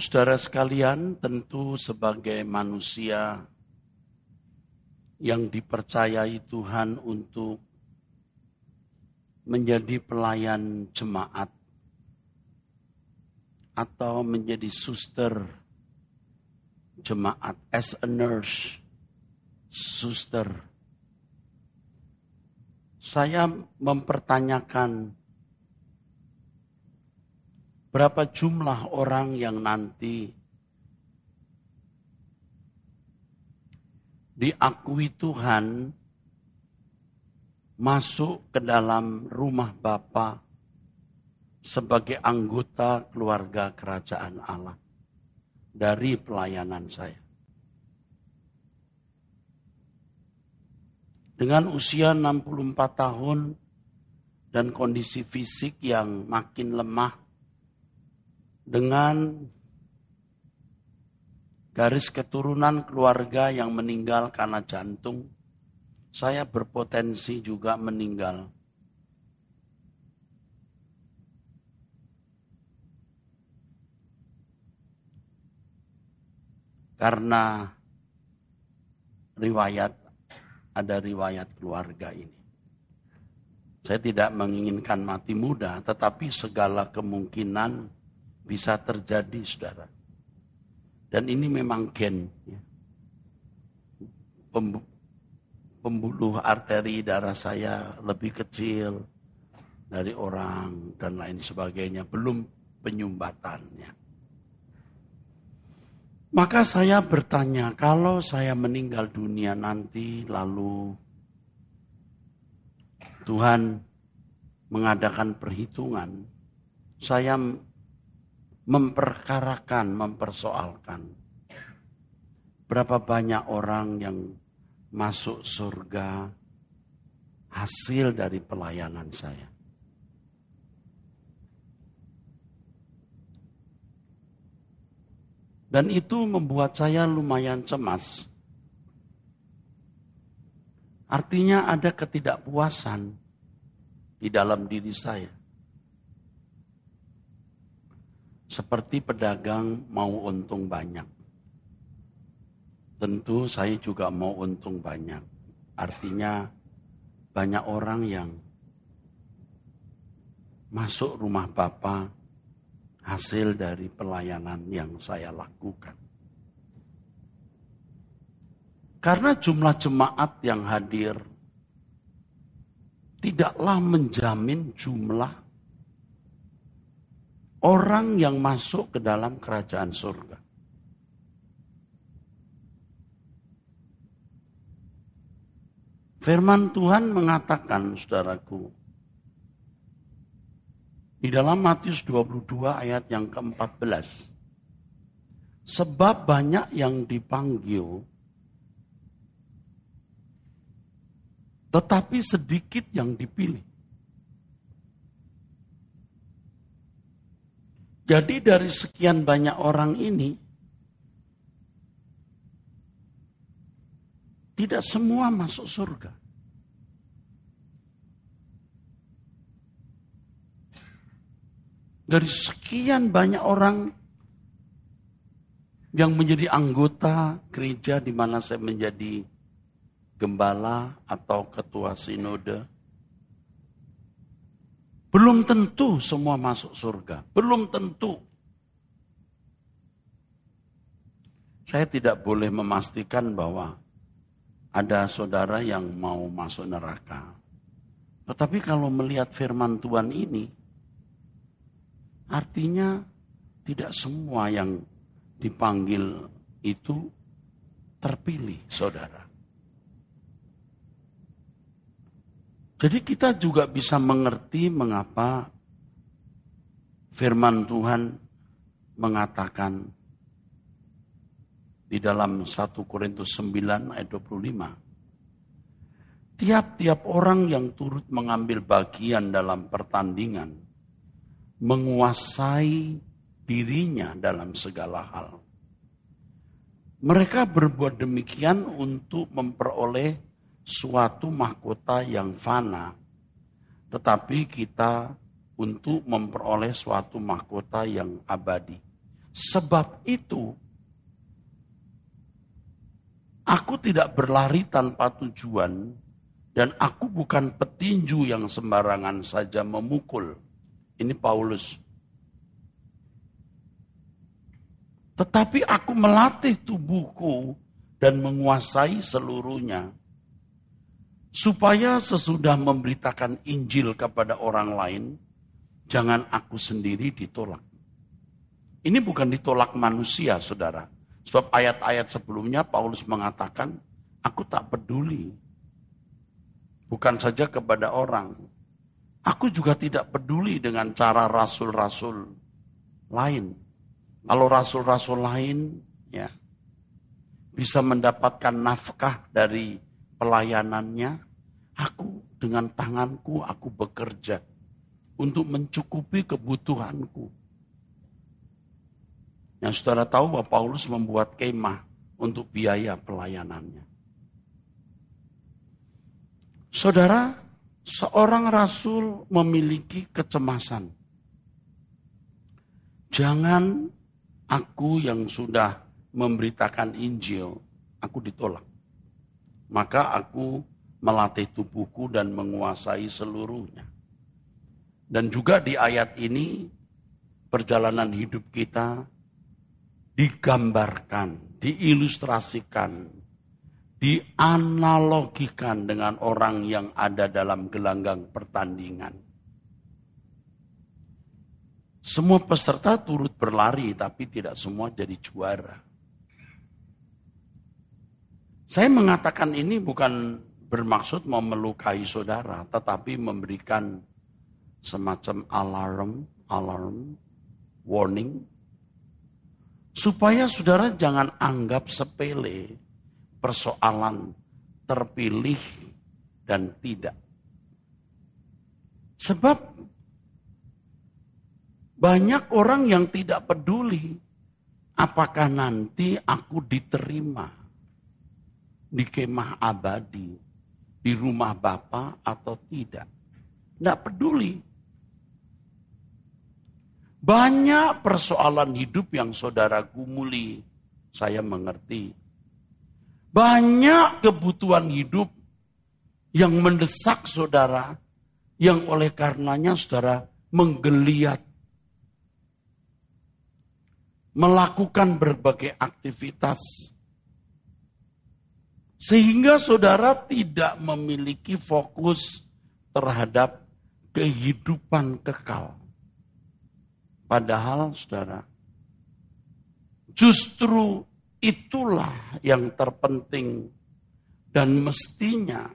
Saudara sekalian, tentu sebagai manusia yang dipercayai Tuhan untuk menjadi pelayan jemaat atau menjadi suster jemaat as a nurse, suster. Saya mempertanyakan berapa jumlah orang yang nanti diakui Tuhan masuk ke dalam rumah Bapa sebagai anggota keluarga kerajaan Allah dari pelayanan saya. Dengan usia 64 tahun dan kondisi fisik yang makin lemah, dengan garis keturunan keluarga yang meninggal karena jantung, saya berpotensi juga meninggal Karena riwayat, ada riwayat keluarga ini. Saya tidak menginginkan mati muda, tetapi segala kemungkinan bisa terjadi, saudara. Dan ini memang gen. Ya. Pembuluh arteri darah saya lebih kecil dari orang dan lain sebagainya. Belum penyumbatannya. Maka saya bertanya, kalau saya meninggal dunia nanti lalu Tuhan mengadakan perhitungan, saya memperkarakan, mempersoalkan berapa banyak orang yang masuk surga hasil dari pelayanan saya. Dan itu membuat saya lumayan cemas. Artinya ada ketidakpuasan di dalam diri saya. Seperti pedagang mau untung banyak. Tentu saya juga mau untung banyak. Artinya banyak orang yang masuk rumah Bapak hasil dari pelayanan yang saya lakukan. Karena jumlah jemaat yang hadir tidaklah menjamin jumlah orang yang masuk ke dalam kerajaan surga. Firman Tuhan mengatakan, saudaraku, di dalam Matius 22 ayat yang ke-14. Sebab banyak yang dipanggil, tetapi sedikit yang dipilih. Jadi dari sekian banyak orang ini, tidak semua masuk surga. dari sekian banyak orang yang menjadi anggota gereja di mana saya menjadi gembala atau ketua sinode. Belum tentu semua masuk surga. Belum tentu. Saya tidak boleh memastikan bahwa ada saudara yang mau masuk neraka. Tetapi kalau melihat firman Tuhan ini, Artinya tidak semua yang dipanggil itu terpilih, saudara. Jadi kita juga bisa mengerti mengapa firman Tuhan mengatakan di dalam 1 Korintus 9 ayat 25. Tiap-tiap orang yang turut mengambil bagian dalam pertandingan menguasai dirinya dalam segala hal. Mereka berbuat demikian untuk memperoleh suatu mahkota yang fana, tetapi kita untuk memperoleh suatu mahkota yang abadi. Sebab itu, aku tidak berlari tanpa tujuan, dan aku bukan petinju yang sembarangan saja memukul. Ini Paulus. Tetapi aku melatih tubuhku dan menguasai seluruhnya. Supaya sesudah memberitakan Injil kepada orang lain, jangan aku sendiri ditolak. Ini bukan ditolak manusia, saudara. Sebab ayat-ayat sebelumnya Paulus mengatakan, aku tak peduli. Bukan saja kepada orang. Aku juga tidak peduli dengan cara rasul-rasul lain. Kalau rasul-rasul lain ya bisa mendapatkan nafkah dari pelayanannya, aku dengan tanganku aku bekerja untuk mencukupi kebutuhanku. Yang saudara tahu bahwa Paulus membuat kemah untuk biaya pelayanannya. Saudara, seorang rasul memiliki kecemasan. Jangan aku yang sudah memberitakan Injil, aku ditolak. Maka aku melatih tubuhku dan menguasai seluruhnya. Dan juga di ayat ini, perjalanan hidup kita digambarkan, diilustrasikan, dianalogikan dengan orang yang ada dalam gelanggang pertandingan. Semua peserta turut berlari, tapi tidak semua jadi juara. Saya mengatakan ini bukan bermaksud mau melukai saudara, tetapi memberikan semacam alarm, alarm, warning Supaya saudara jangan anggap sepele persoalan terpilih dan tidak. Sebab banyak orang yang tidak peduli apakah nanti aku diterima di kemah abadi, di rumah Bapa atau tidak. Tidak peduli. Banyak persoalan hidup yang saudara gumuli. Saya mengerti. Banyak kebutuhan hidup yang mendesak saudara. Yang oleh karenanya saudara menggeliat. Melakukan berbagai aktivitas. Sehingga saudara tidak memiliki fokus terhadap kehidupan kekal. Padahal saudara, justru itulah yang terpenting dan mestinya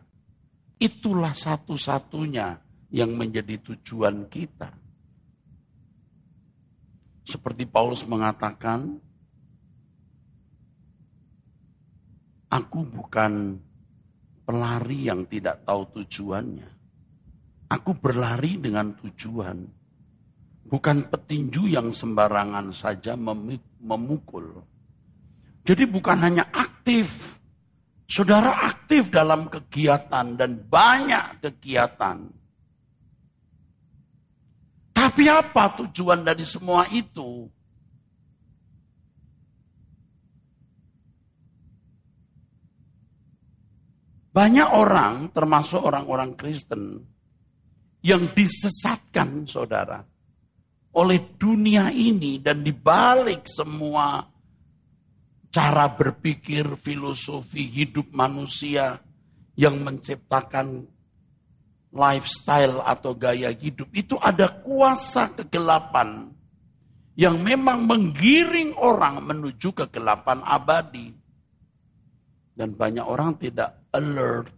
itulah satu-satunya yang menjadi tujuan kita. Seperti Paulus mengatakan, aku bukan pelari yang tidak tahu tujuannya. Aku berlari dengan tujuan Bukan petinju yang sembarangan saja memukul. Jadi bukan hanya aktif. Saudara aktif dalam kegiatan dan banyak kegiatan. Tapi apa tujuan dari semua itu? Banyak orang, termasuk orang-orang Kristen, yang disesatkan, saudara oleh dunia ini dan dibalik semua cara berpikir filosofi hidup manusia yang menciptakan lifestyle atau gaya hidup itu ada kuasa kegelapan yang memang menggiring orang menuju kegelapan abadi. Dan banyak orang tidak alert,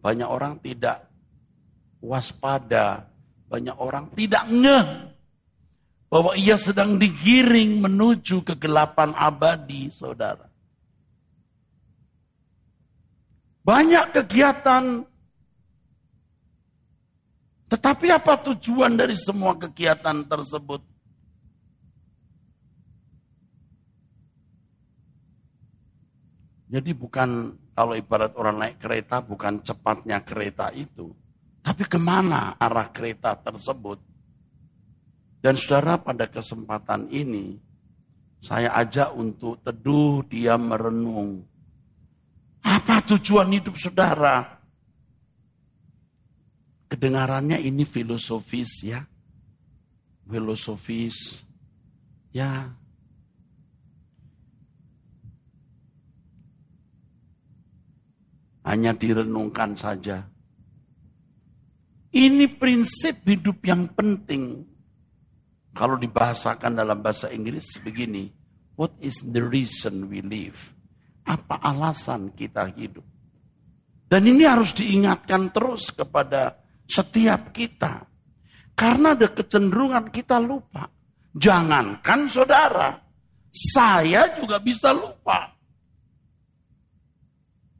banyak orang tidak waspada, banyak orang tidak ngeh bahwa ia sedang digiring menuju kegelapan abadi, saudara. Banyak kegiatan, tetapi apa tujuan dari semua kegiatan tersebut? Jadi bukan kalau ibarat orang naik kereta bukan cepatnya kereta itu. Tapi ke mana arah kereta tersebut? Dan saudara pada kesempatan ini, Saya ajak untuk teduh, dia merenung. Apa tujuan hidup saudara? Kedengarannya ini filosofis ya. Filosofis. Ya. Hanya direnungkan saja. Ini prinsip hidup yang penting. Kalau dibahasakan dalam bahasa Inggris begini. What is the reason we live? Apa alasan kita hidup? Dan ini harus diingatkan terus kepada setiap kita. Karena ada kecenderungan kita lupa. Jangankan saudara, saya juga bisa lupa.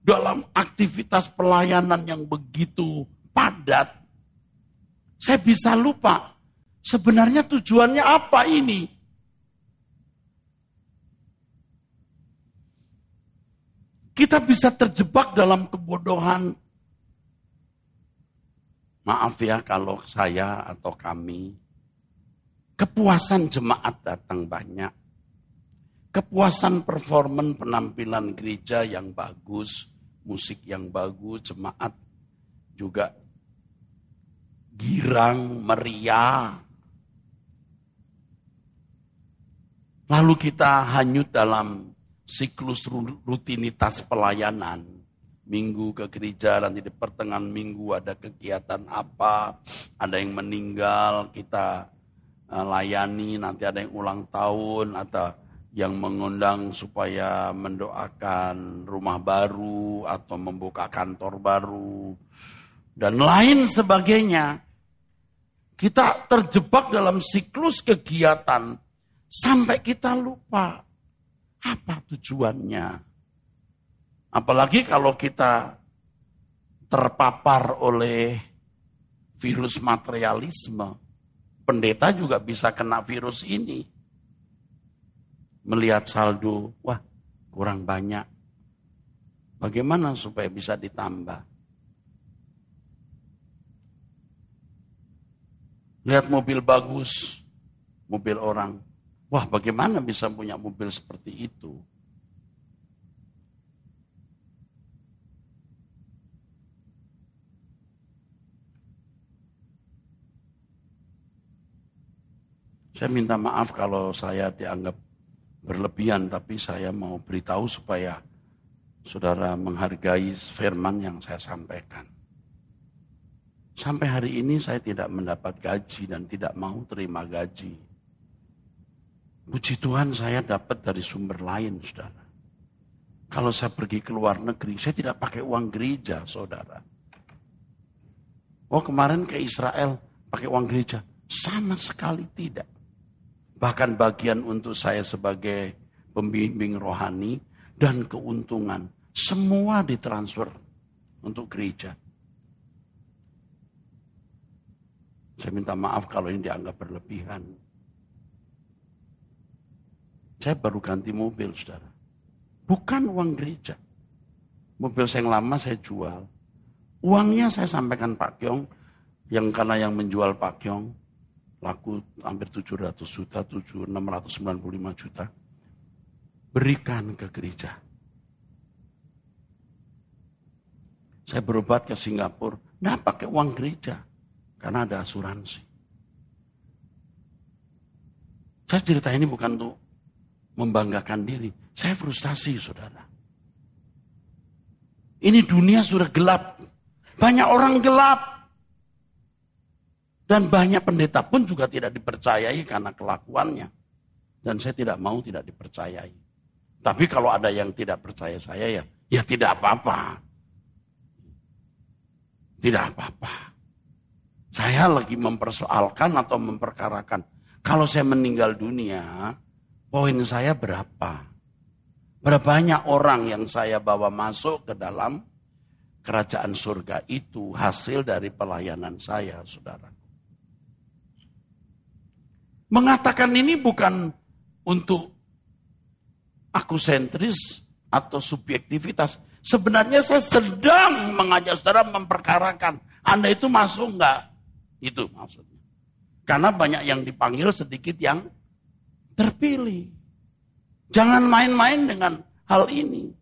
Dalam aktivitas pelayanan yang begitu padat, saya bisa lupa. Sebenarnya tujuannya apa ini? Kita bisa terjebak dalam kebodohan. Maaf ya kalau saya atau kami Kepuasan jemaat datang banyak. Kepuasan performan penampilan gereja yang bagus, musik yang bagus, jemaat juga girang, meriah. Lalu kita hanyut dalam siklus rutinitas pelayanan. Minggu ke gereja, nanti di pertengahan minggu ada kegiatan apa, ada yang meninggal, kita Eh, layani, nanti ada yang ulang tahun, atau yang mengundang supaya mendoakan rumah baru atau membuka kantor baru dan lain sebagainya. Kita terjebak dalam siklus kegiatan sampai kita lupa apa tujuannya. Apalagi kalau kita terpapar oleh virus materialisme pendeta juga bisa kena virus ini. Melihat saldo, wah kurang banyak. Bagaimana supaya bisa ditambah? Lihat mobil bagus, mobil orang. Wah bagaimana bisa punya mobil seperti itu? Saya minta maaf kalau saya dianggap berlebihan, tapi saya mau beritahu supaya saudara menghargai firman yang saya sampaikan. Sampai hari ini saya tidak mendapat gaji dan tidak mau terima gaji. Puji Tuhan saya dapat dari sumber lain, saudara. Kalau saya pergi ke luar negeri, saya tidak pakai uang gereja, saudara. Oh kemarin ke Israel pakai uang gereja. Sama sekali tidak. Bahkan bagian untuk saya sebagai pembimbing rohani dan keuntungan. Semua ditransfer untuk gereja. Saya minta maaf kalau ini dianggap berlebihan. Saya baru ganti mobil, saudara. Bukan uang gereja. Mobil saya yang lama saya jual. Uangnya saya sampaikan Pak Kyong, yang karena yang menjual Pak Kyong, laku hampir 700 juta, 695 juta. Berikan ke gereja. Saya berobat ke Singapura, nah pakai uang gereja. Karena ada asuransi. Saya cerita ini bukan untuk membanggakan diri. Saya frustasi, saudara. Ini dunia sudah gelap. Banyak orang gelap. Dan banyak pendeta pun juga tidak dipercayai karena kelakuannya. Dan saya tidak mau tidak dipercayai. Tapi kalau ada yang tidak percaya saya ya, ya tidak apa-apa. Tidak apa-apa. Saya lagi mempersoalkan atau memperkarakan. Kalau saya meninggal dunia, poin saya berapa? Berapa banyak orang yang saya bawa masuk ke dalam kerajaan surga itu hasil dari pelayanan saya, saudara. Mengatakan ini bukan untuk aku sentris atau subjektivitas. Sebenarnya saya sedang mengajak saudara memperkarakan. Anda itu masuk enggak? Itu maksudnya. Karena banyak yang dipanggil sedikit yang terpilih. Jangan main-main dengan hal ini.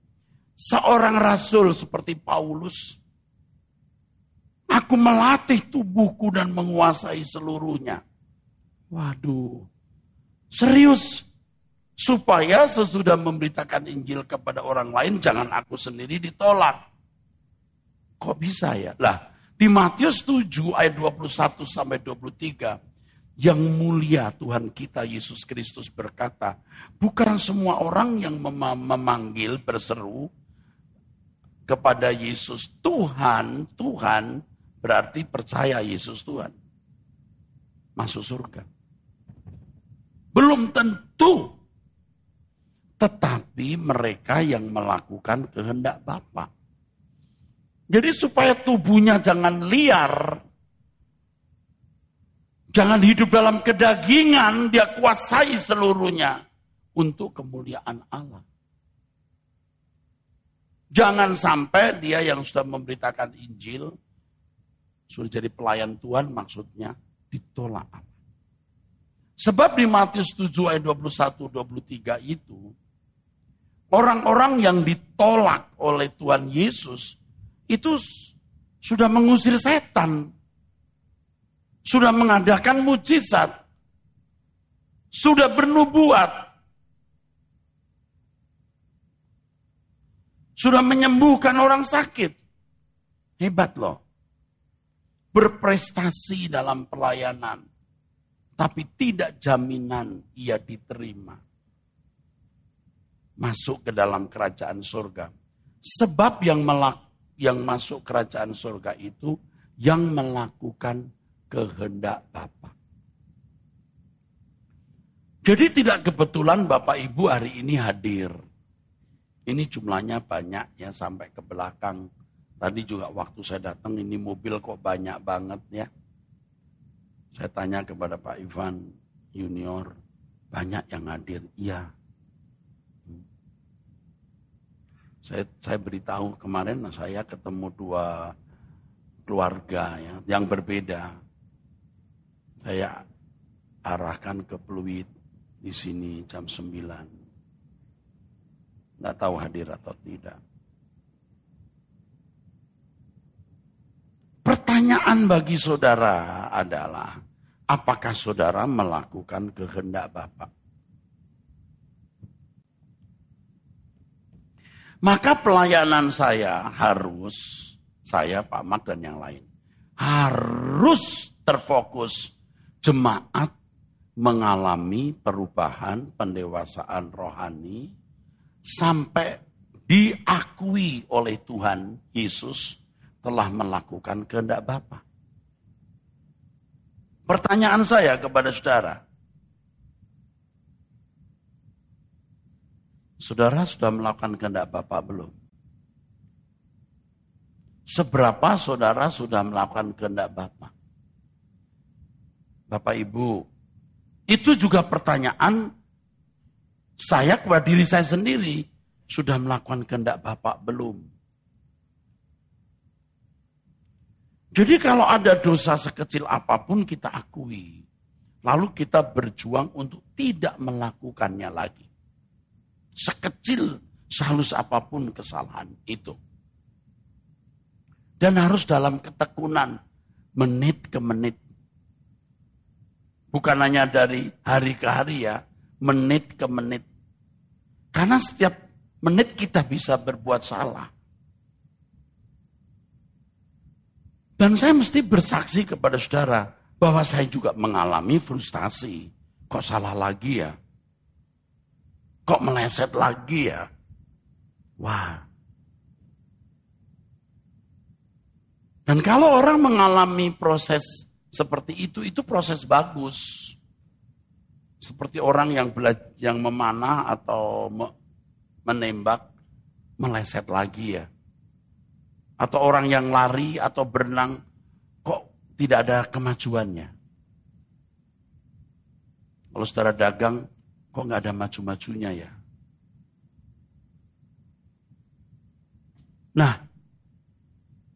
Seorang rasul seperti Paulus, aku melatih tubuhku dan menguasai seluruhnya. Waduh, serius. Supaya sesudah memberitakan Injil kepada orang lain, jangan aku sendiri ditolak. Kok bisa ya? Lah, di Matius 7 ayat 21 sampai 23, yang mulia Tuhan kita Yesus Kristus berkata, bukan semua orang yang mem memanggil berseru kepada Yesus Tuhan, Tuhan berarti percaya Yesus Tuhan. Masuk surga. Belum tentu tetapi mereka yang melakukan kehendak Bapa. Jadi supaya tubuhnya jangan liar, jangan hidup dalam kedagingan, dia kuasai seluruhnya untuk kemuliaan Allah. Jangan sampai dia yang sudah memberitakan Injil, sudah jadi pelayan Tuhan maksudnya, ditolak Sebab di Matius 7 ayat 21 23 itu orang-orang yang ditolak oleh Tuhan Yesus itu sudah mengusir setan. Sudah mengadakan mujizat. Sudah bernubuat. Sudah menyembuhkan orang sakit. Hebat loh. Berprestasi dalam pelayanan. Tapi tidak jaminan ia diterima masuk ke dalam kerajaan surga. Sebab yang melak, yang masuk kerajaan surga itu yang melakukan kehendak Bapa. Jadi tidak kebetulan Bapak Ibu hari ini hadir. Ini jumlahnya banyak ya sampai ke belakang. Tadi juga waktu saya datang ini mobil kok banyak banget ya. Saya tanya kepada Pak Ivan Junior, banyak yang hadir. Iya, Saya, saya beritahu kemarin saya ketemu dua keluarga ya, yang berbeda. Saya arahkan ke Pluit di sini jam 9. Tidak tahu hadir atau tidak. Pertanyaan bagi saudara adalah, apakah saudara melakukan kehendak Bapak? Maka pelayanan saya harus, saya Pak Mak dan yang lain, harus terfokus jemaat mengalami perubahan pendewasaan rohani sampai diakui oleh Tuhan Yesus telah melakukan kehendak Bapa. Pertanyaan saya kepada saudara, Saudara sudah melakukan kehendak Bapak belum? Seberapa saudara sudah melakukan kehendak Bapak? Bapak Ibu, itu juga pertanyaan saya kepada diri saya sendiri. Sudah melakukan kehendak Bapak belum? Jadi kalau ada dosa sekecil apa pun kita akui. Lalu kita berjuang untuk tidak melakukannya lagi. Sekecil, sehalus apa pun kesalahan itu. Dan harus dalam ketekunan, menit ke menit. Bukan hanya dari hari ke hari ya, menit ke menit. Karena setiap menit kita bisa berbuat salah. Dan saya mesti bersaksi kepada saudara bahwa saya juga mengalami frustasi. Kok salah lagi ya? Kok meleset lagi ya? Wah. Dan kalau orang mengalami proses seperti itu, itu proses bagus. Seperti orang yang belajar, yang memanah atau menembak, meleset lagi ya. Atau orang yang lari atau berenang, kok tidak ada kemajuannya. Kalau secara dagang, Kok nggak ada maju-majunya ya? Nah,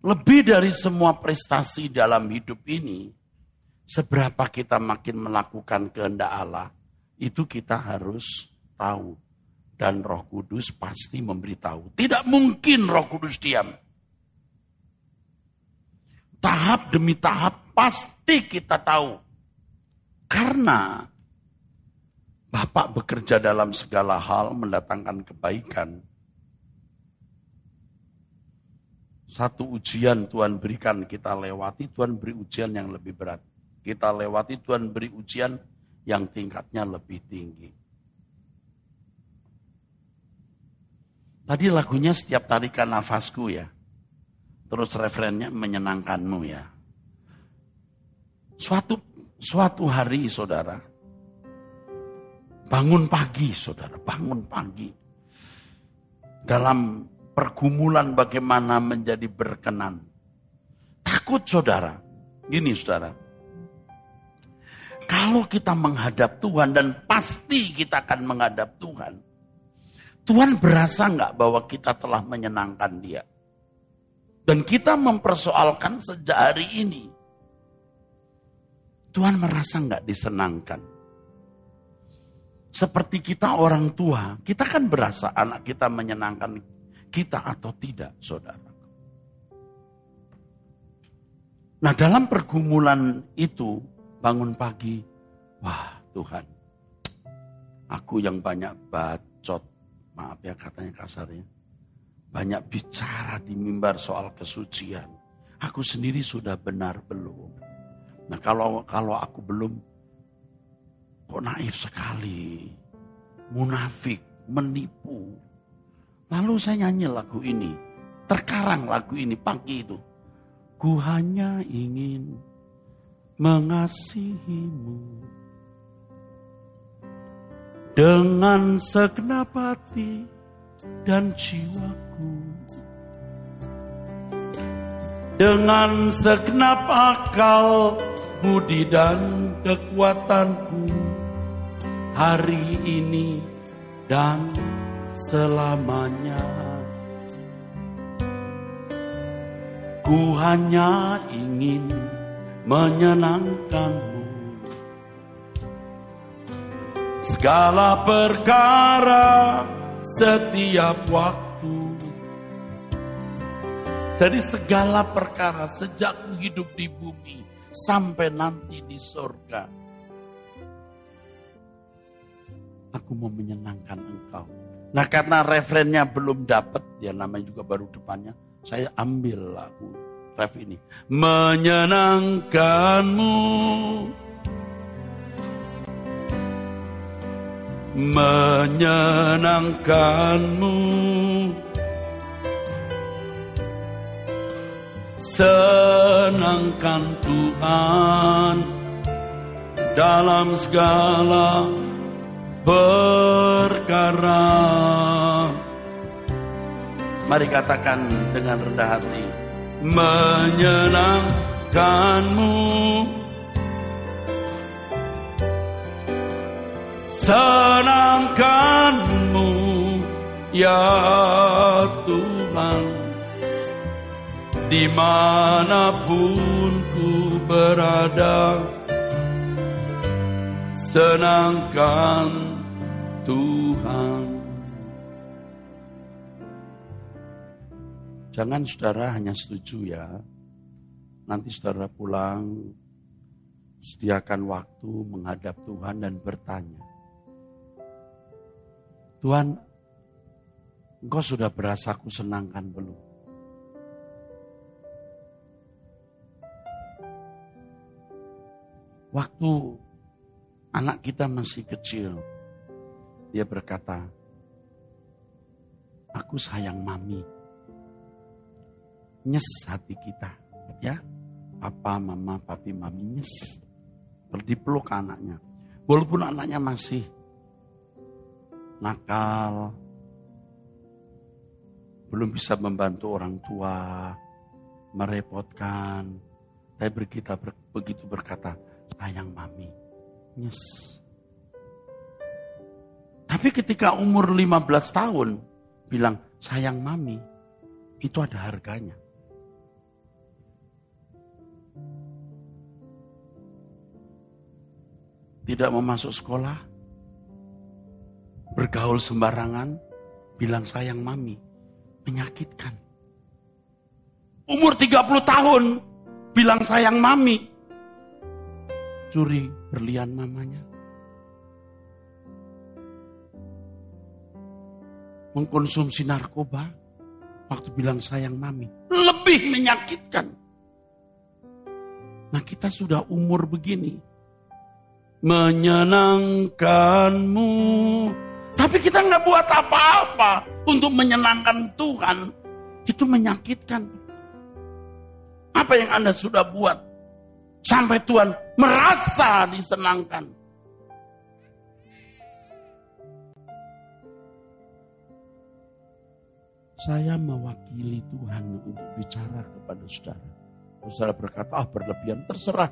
lebih dari semua prestasi dalam hidup ini, seberapa kita makin melakukan kehendak Allah, itu kita harus tahu Dan roh kudus pasti memberitahu. Tidak mungkin roh kudus diam. Tahap demi tahap pasti kita tahu. Karena Bapak bekerja dalam segala hal mendatangkan kebaikan. Satu ujian Tuhan berikan kita lewati, Tuhan beri ujian yang lebih berat. Kita lewati, Tuhan beri ujian yang tingkatnya lebih tinggi. Tadi lagunya setiap tarikan nafasku ya. Terus referennya menyenangkanmu ya. Suatu suatu hari saudara, bangun pagi saudara, bangun pagi. Dalam pergumulan bagaimana menjadi berkenan. Takut saudara. Gini saudara. Kalau kita menghadap Tuhan dan pasti kita akan menghadap Tuhan. Tuhan berasa nggak bahwa kita telah menyenangkan dia? Dan kita mempersoalkan sejak hari ini. Tuhan merasa nggak disenangkan. Seperti kita orang tua, kita kan berasa anak kita menyenangkan kita atau tidak, saudara. Nah dalam pergumulan itu, bangun pagi, wah Tuhan, aku yang banyak bacot, maaf ya katanya kasarnya, banyak bicara di mimbar soal kesucian. Aku sendiri sudah benar belum. Nah kalau kalau aku belum, kok naif sekali, munafik, menipu, Lalu saya nyanyi lagu ini. Terkarang lagu ini pagi itu. Ku hanya ingin mengasihimu. Dengan segenap hati dan jiwaku. Dengan segenap akal, budi dan kekuatanku. Hari ini dan selamanya. Ku hanya ingin menyenangkanmu. Segala perkara setiap waktu. Jadi segala perkara sejak hidup di bumi sampai nanti di surga. Aku mau menyenangkan engkau. Nah karena referennya belum dapat, ya namanya juga baru depannya, saya ambil lagu ref ini. Menyenangkanmu. Menyenangkanmu. Senangkan Tuhan dalam segala perkara. Mari katakan dengan rendah hati. Menyenangkanmu. Senangkanmu ya Tuhan. Di mana pun ku berada. Senangkan Tuhan. Jangan saudara hanya setuju ya. Nanti saudara pulang, sediakan waktu menghadap Tuhan dan bertanya. Tuhan, engkau sudah berasa aku senangkan belum? Waktu anak kita masih kecil, dia berkata, aku sayang mami. Nyes hati kita. Ya, papa, mama, papi, mami nyes. Berdipeluk anaknya. Walaupun anaknya masih nakal, belum bisa membantu orang tua, merepotkan. Tapi kita begitu berkata, sayang mami, nyes. Tapi ketika umur 15 tahun, bilang, sayang mami, itu ada harganya. Tidak mau masuk sekolah, bergaul sembarangan, bilang sayang mami, menyakitkan. Umur 30 tahun, bilang sayang mami, curi berlian mamanya. Mengkonsumsi narkoba, waktu bilang sayang mami, lebih menyakitkan. Nah kita sudah umur begini, menyenangkanmu. Tapi kita nggak buat apa-apa untuk menyenangkan Tuhan. Itu menyakitkan. Apa yang Anda sudah buat sampai Tuhan merasa disenangkan? Saya mewakili Tuhan untuk bicara kepada saudara. Saudara berkata, ah berlebihan, terserah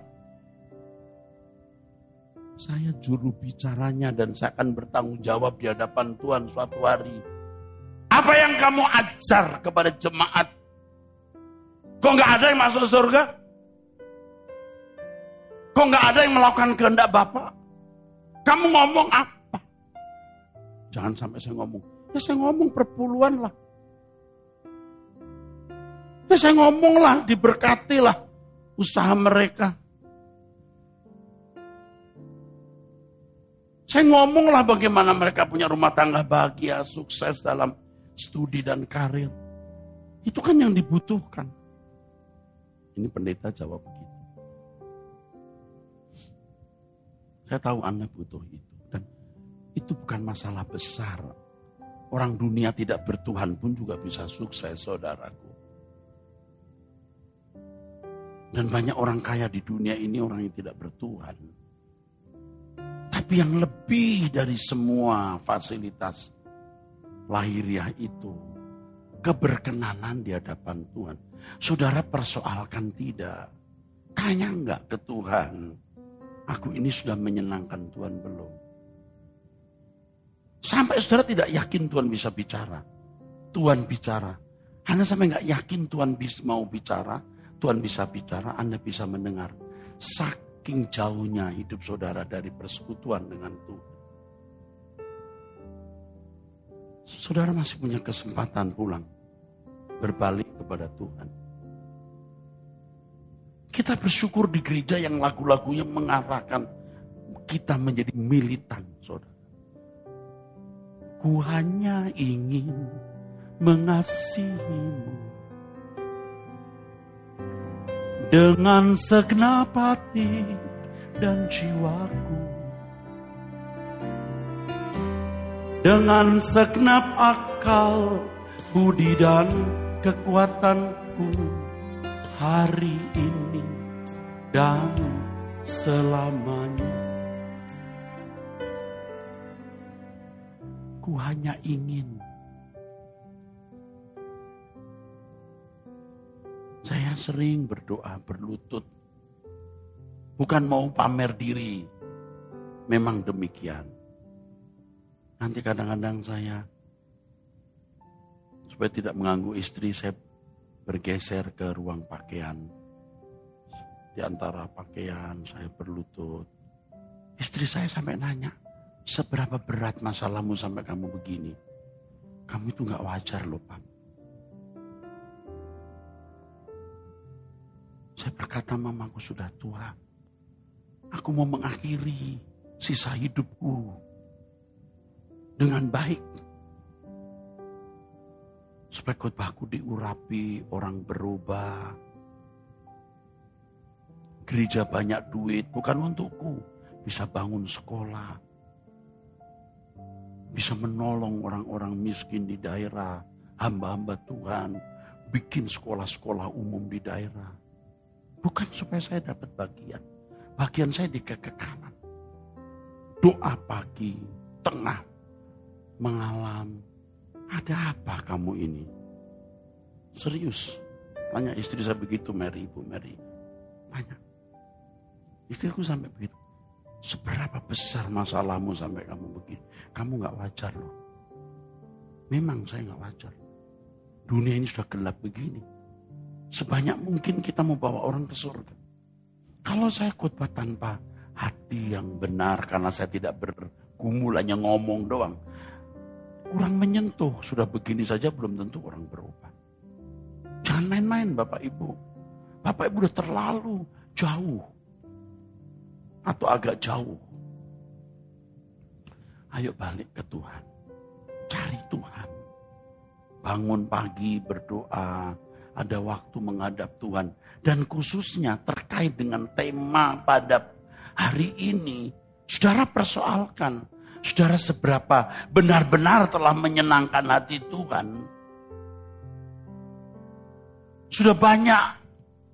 saya juru bicaranya dan saya akan bertanggung jawab di hadapan Tuhan suatu hari. Apa yang kamu ajar kepada jemaat? Kok nggak ada yang masuk surga? Kok nggak ada yang melakukan kehendak Bapak? Kamu ngomong apa? Jangan sampai saya ngomong. Ya saya ngomong perpuluhan lah. Ya saya ngomong lah, diberkati lah usaha mereka. Saya ngomonglah bagaimana mereka punya rumah tangga bahagia, sukses dalam studi dan karir. Itu kan yang dibutuhkan. Ini pendeta jawab begitu. Saya tahu Anda butuh itu. Dan itu bukan masalah besar. Orang dunia tidak bertuhan pun juga bisa sukses, saudaraku. Dan banyak orang kaya di dunia ini orang yang tidak bertuhan. Tapi yang lebih dari semua fasilitas lahiriah itu, keberkenanan di hadapan Tuhan. Saudara persoalkan tidak. Tanya enggak ke Tuhan. Aku ini sudah menyenangkan Tuhan belum? Sampai saudara tidak yakin Tuhan bisa bicara. Tuhan bicara. Anda sampai enggak yakin Tuhan mau bicara. Tuhan bisa bicara, Anda bisa mendengar. Sak saking jauhnya hidup saudara dari persekutuan dengan Tuhan. Saudara masih punya kesempatan pulang, berbalik kepada Tuhan. Kita bersyukur di gereja yang lagu-lagunya mengarahkan kita menjadi militan, saudara. Ku hanya ingin mengasihimu dengan segenap hati dan jiwaku. Dengan segenap akal, budi dan kekuatanku hari ini dan selamanya. Ku hanya ingin sering berdoa, berlutut. Bukan mau pamer diri. Memang demikian. Nanti kadang-kadang saya, supaya tidak mengganggu istri, saya bergeser ke ruang pakaian. Di antara pakaian saya berlutut. Istri saya sampai nanya, seberapa berat masalahmu sampai kamu begini? Kamu itu gak wajar loh Pak. Saya berkata, mamaku sudah tua. Aku mau mengakhiri sisa hidupku dengan baik. Supaya khotbahku diurapi, orang berubah. Gereja banyak duit, bukan untukku. Bisa bangun sekolah. Bisa menolong orang-orang miskin di daerah. Hamba-hamba Tuhan. Bikin sekolah-sekolah umum di daerah Bukan supaya saya dapat bagian. Bagian saya di keke kanan. Doa pagi, tengah, mengalam. Ada apa kamu ini? Serius. Tanya istri saya begitu, Mary, Ibu Mary. Tanya. Istriku sampai begitu. Seberapa besar masalahmu sampai kamu begini? Kamu gak wajar loh. Memang saya gak wajar. Dunia ini sudah gelap begini. Sebanyak mungkin kita mau bawa orang ke surga. Kalau saya khotbah tanpa hati yang benar karena saya tidak bergumul hanya ngomong doang. kurang menyentuh. Sudah begini saja belum tentu orang berubah. Jangan main-main Bapak Ibu. Bapak Ibu udah terlalu jauh. Atau agak jauh. Ayo balik ke Tuhan. Cari Tuhan. Bangun pagi berdoa. Ada waktu menghadap Tuhan. Dan khususnya terkait dengan tema pada hari ini. Saudara persoalkan Saudara seberapa benar-benar telah menyenangkan hati Tuhan. Sudah banyak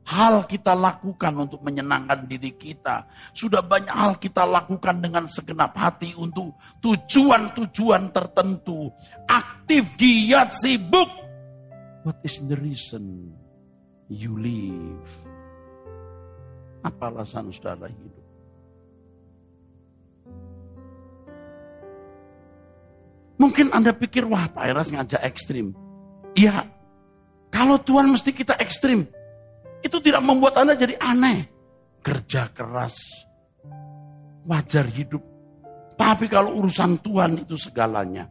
hal kita lakukan untuk menyenangkan diri kita. Sudah banyak hal kita lakukan dengan segenap hati untuk tujuan-tujuan tertentu. Aktif, giat, sibuk. What is the reason you live? Apa alasan saudara hidup? Mungkin Anda pikir, wah Pak Eras ngajak ekstrim. Iya, kalau Tuhan mesti kita ekstrim, itu tidak membuat Anda jadi aneh. Kerja keras, wajar hidup. Tapi kalau urusan Tuhan itu segalanya.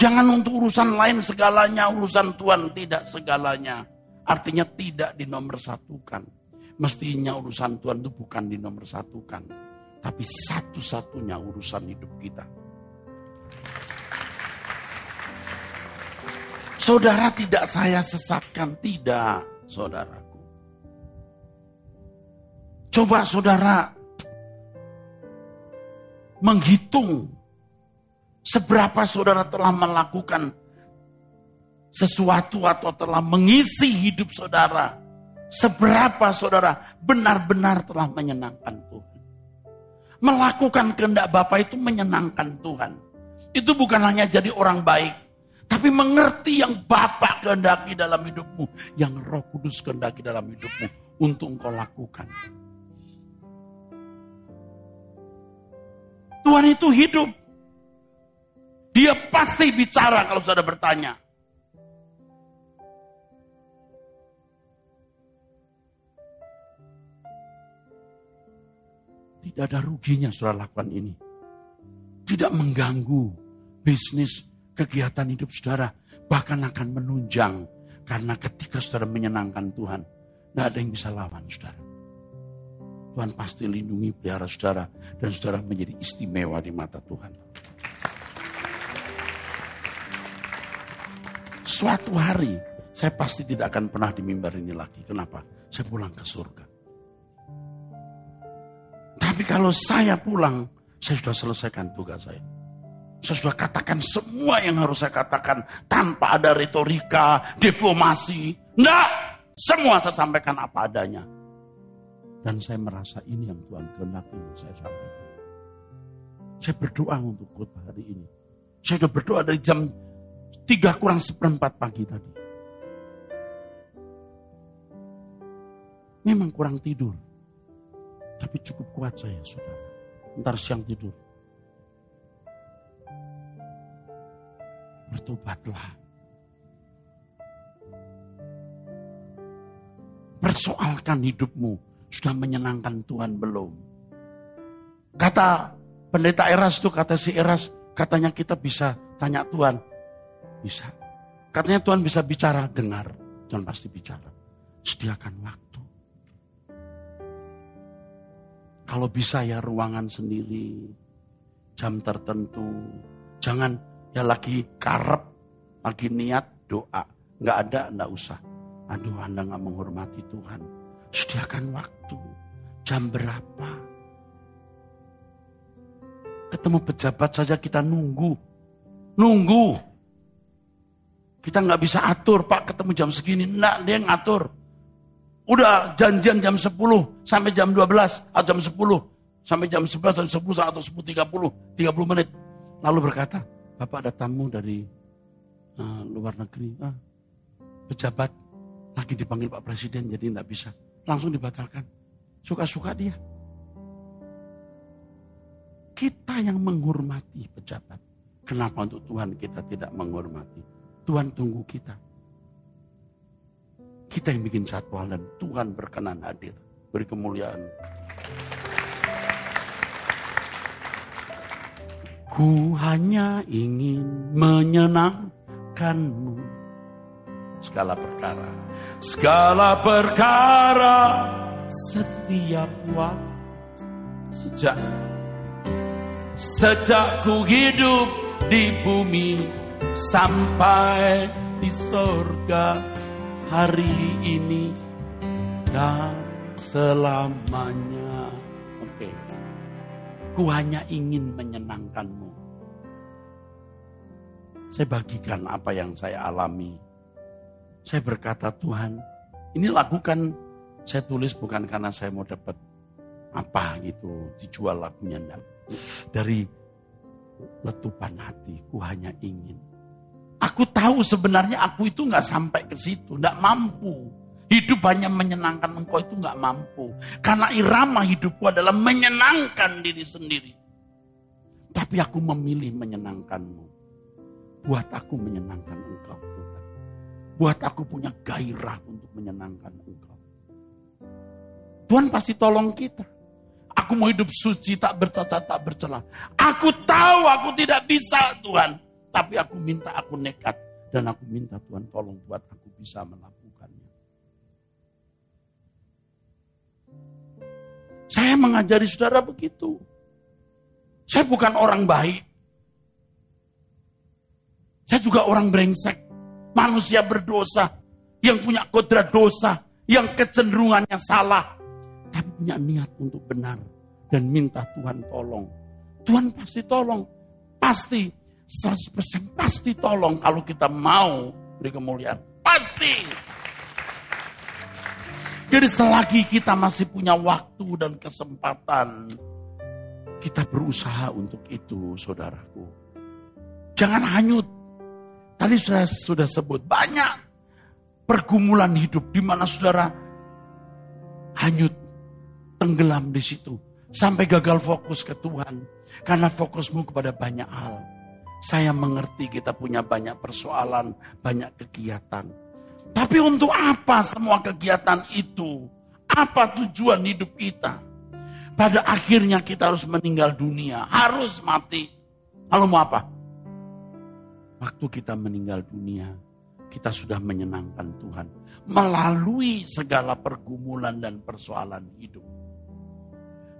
Jangan untuk urusan lain segalanya, urusan Tuhan tidak segalanya. Artinya tidak dinomorsatukan. Mestinya urusan Tuhan itu bukan dinomorsatukan. Tapi satu-satunya urusan hidup kita. Saudara tidak saya sesatkan, tidak saudaraku. Coba saudara menghitung seberapa saudara telah melakukan sesuatu atau telah mengisi hidup saudara. Seberapa saudara benar-benar telah menyenangkan Tuhan. Melakukan kehendak Bapak itu menyenangkan Tuhan. Itu bukan hanya jadi orang baik, tapi mengerti yang Bapak kehendaki dalam hidupmu. Yang roh kudus kehendaki dalam hidupmu. Untuk engkau lakukan. Tuhan itu hidup. Dia pasti bicara kalau sudah bertanya. Tidak ada ruginya saudara lakukan ini. Tidak mengganggu bisnis kegiatan hidup saudara bahkan akan menunjang. Karena ketika saudara menyenangkan Tuhan, tidak ada yang bisa lawan saudara. Tuhan pasti lindungi pelihara saudara dan saudara menjadi istimewa di mata Tuhan. Suatu hari saya pasti tidak akan pernah di mimbar ini lagi. Kenapa? Saya pulang ke surga. Tapi kalau saya pulang, saya sudah selesaikan tugas saya. Saya sudah katakan semua yang harus saya katakan tanpa ada retorika, diplomasi. Enggak, semua saya sampaikan apa adanya. Dan saya merasa ini yang Tuhan kehendaki saya sampaikan. Saya berdoa untuk khotbah hari ini. Saya sudah berdoa dari jam 3 kurang seperempat pagi tadi. Memang kurang tidur. Tapi cukup kuat saya, saudara. Ntar siang tidur. bertobatlah. Persoalkan hidupmu, sudah menyenangkan Tuhan belum? Kata pendeta Eras itu, kata si Eras, katanya kita bisa tanya Tuhan. Bisa. Katanya Tuhan bisa bicara, dengar. Tuhan pasti bicara. Sediakan waktu. Kalau bisa ya ruangan sendiri, jam tertentu. Jangan Ya lagi karep, lagi niat doa. Nggak ada, nggak usah. Aduh, Anda nggak menghormati Tuhan. Sediakan waktu. Jam berapa? Ketemu pejabat saja kita nunggu. Nunggu. Kita nggak bisa atur, Pak ketemu jam segini. Nggak, dia ngatur. Udah janjian jam 10 sampai jam 12 atau jam 10 sampai jam 11 atau 10 atau 10.30, 30 menit. Lalu berkata, Bapak ada tamu dari uh, luar negeri. Ah, pejabat lagi dipanggil Pak Presiden jadi tidak bisa. Langsung dibatalkan. Suka-suka dia. Kita yang menghormati pejabat. Kenapa untuk Tuhan kita tidak menghormati? Tuhan tunggu kita. Kita yang bikin jadwal dan Tuhan berkenan hadir. Beri kemuliaan. Ku hanya ingin menyenangkanmu. Segala perkara. Segala perkara setiap waktu. Sejak Sejak ku hidup di bumi sampai di sorga hari ini dan selamanya. Oke. Okay. Ku hanya ingin menyenangkanmu. Saya bagikan apa yang saya alami. Saya berkata Tuhan, ini lakukan saya tulis bukan karena saya mau dapat apa gitu, dijual lagunya enggak. Dari letupan hatiku hanya ingin. Aku tahu sebenarnya aku itu nggak sampai ke situ, nggak mampu. Hidup hanya menyenangkan engkau itu nggak mampu. Karena irama hidupku adalah menyenangkan diri sendiri. Tapi aku memilih menyenangkanmu. Buat aku menyenangkan engkau Tuhan. Buat aku punya gairah untuk menyenangkan engkau. Tuhan pasti tolong kita. Aku mau hidup suci, tak bercacat, tak bercela. Aku tahu aku tidak bisa Tuhan. Tapi aku minta, aku nekat. Dan aku minta Tuhan tolong buat aku bisa melakukan. Saya mengajari saudara begitu. Saya bukan orang baik. Saya juga orang brengsek. Manusia berdosa. Yang punya kodrat dosa. Yang kecenderungannya salah. Tapi punya niat untuk benar. Dan minta Tuhan tolong. Tuhan pasti tolong. Pasti. 100% pasti tolong kalau kita mau beri kemuliaan. Pasti. Jadi selagi kita masih punya waktu dan kesempatan, kita berusaha untuk itu, saudaraku. Jangan hanyut. Tadi sudah sudah sebut banyak pergumulan hidup di mana saudara hanyut, tenggelam di situ sampai gagal fokus ke Tuhan karena fokusmu kepada banyak hal. Saya mengerti kita punya banyak persoalan, banyak kegiatan. Tapi untuk apa semua kegiatan itu? Apa tujuan hidup kita? Pada akhirnya kita harus meninggal dunia, harus mati. Lalu mau apa? Waktu kita meninggal dunia, kita sudah menyenangkan Tuhan melalui segala pergumulan dan persoalan hidup.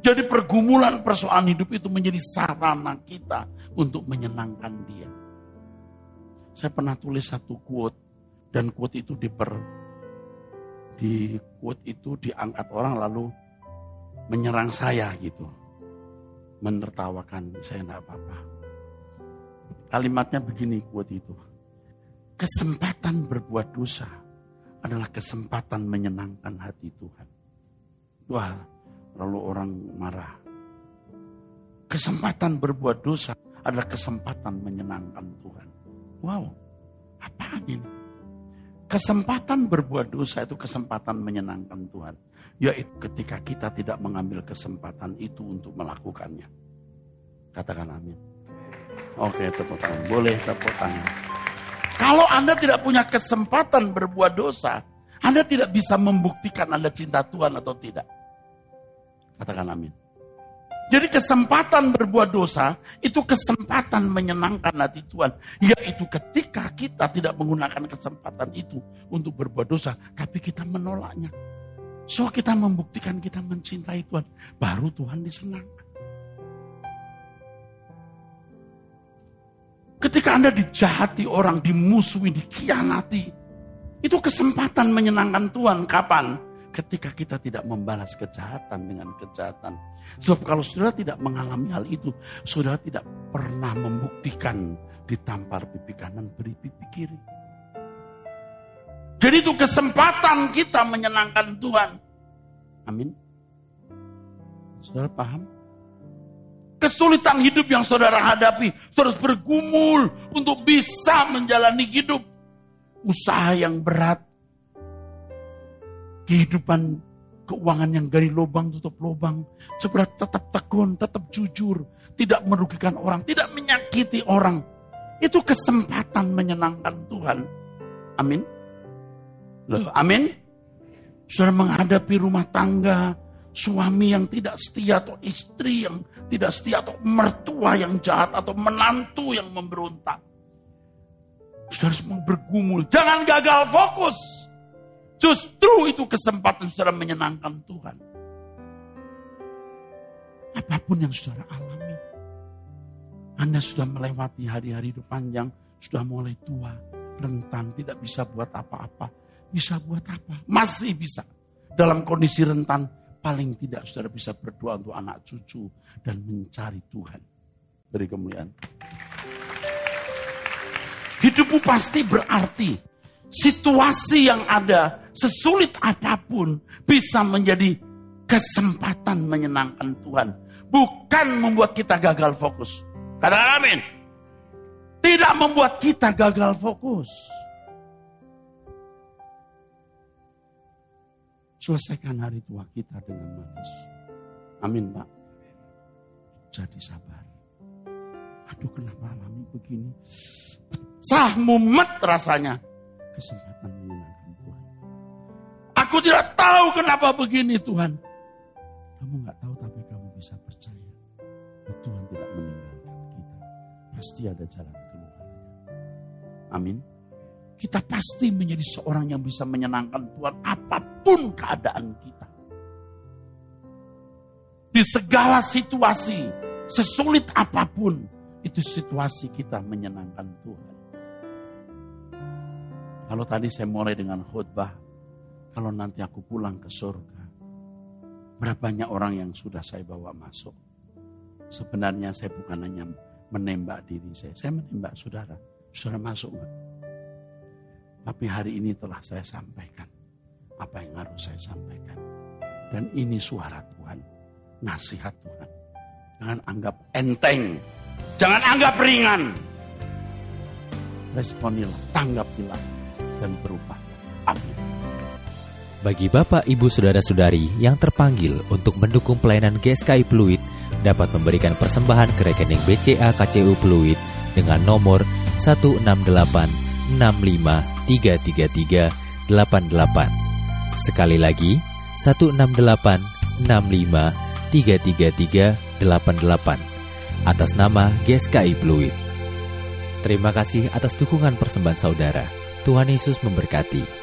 Jadi pergumulan persoalan hidup itu menjadi sarana kita untuk menyenangkan dia. Saya pernah tulis satu quote dan quote itu diper di quote itu diangkat orang lalu menyerang saya gitu. Menertawakan saya enggak apa-apa. Kalimatnya begini quote itu. Kesempatan berbuat dosa adalah kesempatan menyenangkan hati Tuhan. Wah, lalu orang marah. Kesempatan berbuat dosa adalah kesempatan menyenangkan Tuhan. Wow, apa ini? Kesempatan berbuat dosa itu kesempatan menyenangkan Tuhan. Yaitu ketika kita tidak mengambil kesempatan itu untuk melakukannya. Katakan amin. Oke, tepuk tangan. Boleh tepuk tangan. Kalau Anda tidak punya kesempatan berbuat dosa, Anda tidak bisa membuktikan Anda cinta Tuhan atau tidak. Katakan amin. Jadi kesempatan berbuat dosa itu kesempatan menyenangkan hati Tuhan. Yaitu ketika kita tidak menggunakan kesempatan itu untuk berbuat dosa. Tapi kita menolaknya. So kita membuktikan kita mencintai Tuhan. Baru Tuhan disenangkan. Ketika Anda dijahati orang, dimusuhi, dikhianati. Itu kesempatan menyenangkan Tuhan. Kapan? Ketika kita tidak membalas kejahatan dengan kejahatan Sebab kalau saudara tidak mengalami hal itu, saudara tidak pernah membuktikan ditampar pipi kanan, beri pipi kiri. Jadi itu kesempatan kita menyenangkan Tuhan. Amin. Saudara paham? Kesulitan hidup yang saudara hadapi, terus bergumul untuk bisa menjalani hidup. Usaha yang berat. Kehidupan keuangan yang gali lubang tutup lubang. Supaya tetap tekun, tetap jujur, tidak merugikan orang, tidak menyakiti orang. Itu kesempatan menyenangkan Tuhan. Amin. Loh, amin. Sudah menghadapi rumah tangga, suami yang tidak setia atau istri yang tidak setia atau mertua yang jahat atau menantu yang memberontak. Saudara semua bergumul. Jangan gagal fokus. Justru itu kesempatan saudara menyenangkan Tuhan. Apa pun yang saudara alami. Anda sudah melewati hari-hari hidup panjang. Sudah mulai tua. Rentan. Tidak bisa buat apa-apa. Bisa buat apa? Masih bisa. Dalam kondisi rentan. Paling tidak saudara bisa berdoa untuk anak cucu. Dan mencari Tuhan. Beri kemuliaan. Hidupmu pasti berarti. Situasi yang ada, sesulit apa pun, bisa menjadi kesempatan menyenangkan Tuhan. Bukan membuat kita gagal fokus. Katakan amin. Tidak membuat kita gagal fokus. Selesaikan hari tua kita dengan manis. Amin Pak. Jadi sabar. Aduh kenapa alami begini sah mumet rasanya. Kesempatan. Aku tidak tahu kenapa begini Tuhan. Kamu nggak tahu tapi kamu bisa percaya. Tuhan tidak meninggalkan kita. Pasti ada jalan keluar. Amin. Kita pasti menjadi seorang yang bisa menyenangkan Tuhan apa pun keadaan kita. Di segala situasi, sesulit apa pun, itu situasi kita menyenangkan Tuhan. Kalau tadi saya mulai dengan khutbah, kalau nanti aku pulang ke surga, berapa banyak orang yang sudah saya bawa masuk. Sebenarnya saya bukan hanya menembak diri saya, saya menembak saudara. Saudara masuk enggak? Tapi hari ini telah saya sampaikan apa yang harus saya sampaikan. Dan ini suara Tuhan, nasihat Tuhan. Jangan anggap enteng, jangan anggap ringan. Responilah, tanggapilah dan berubah. Bagi Bapak, Ibu, Saudara-saudari yang terpanggil untuk mendukung pelayanan GSKI Pluit dapat memberikan persembahan ke rekening BCA KCU Pluit dengan nomor 1686533388. Sekali lagi, 1686533388 atas nama GSKI Pluit. Terima kasih atas dukungan persembahan saudara. Tuhan Yesus memberkati.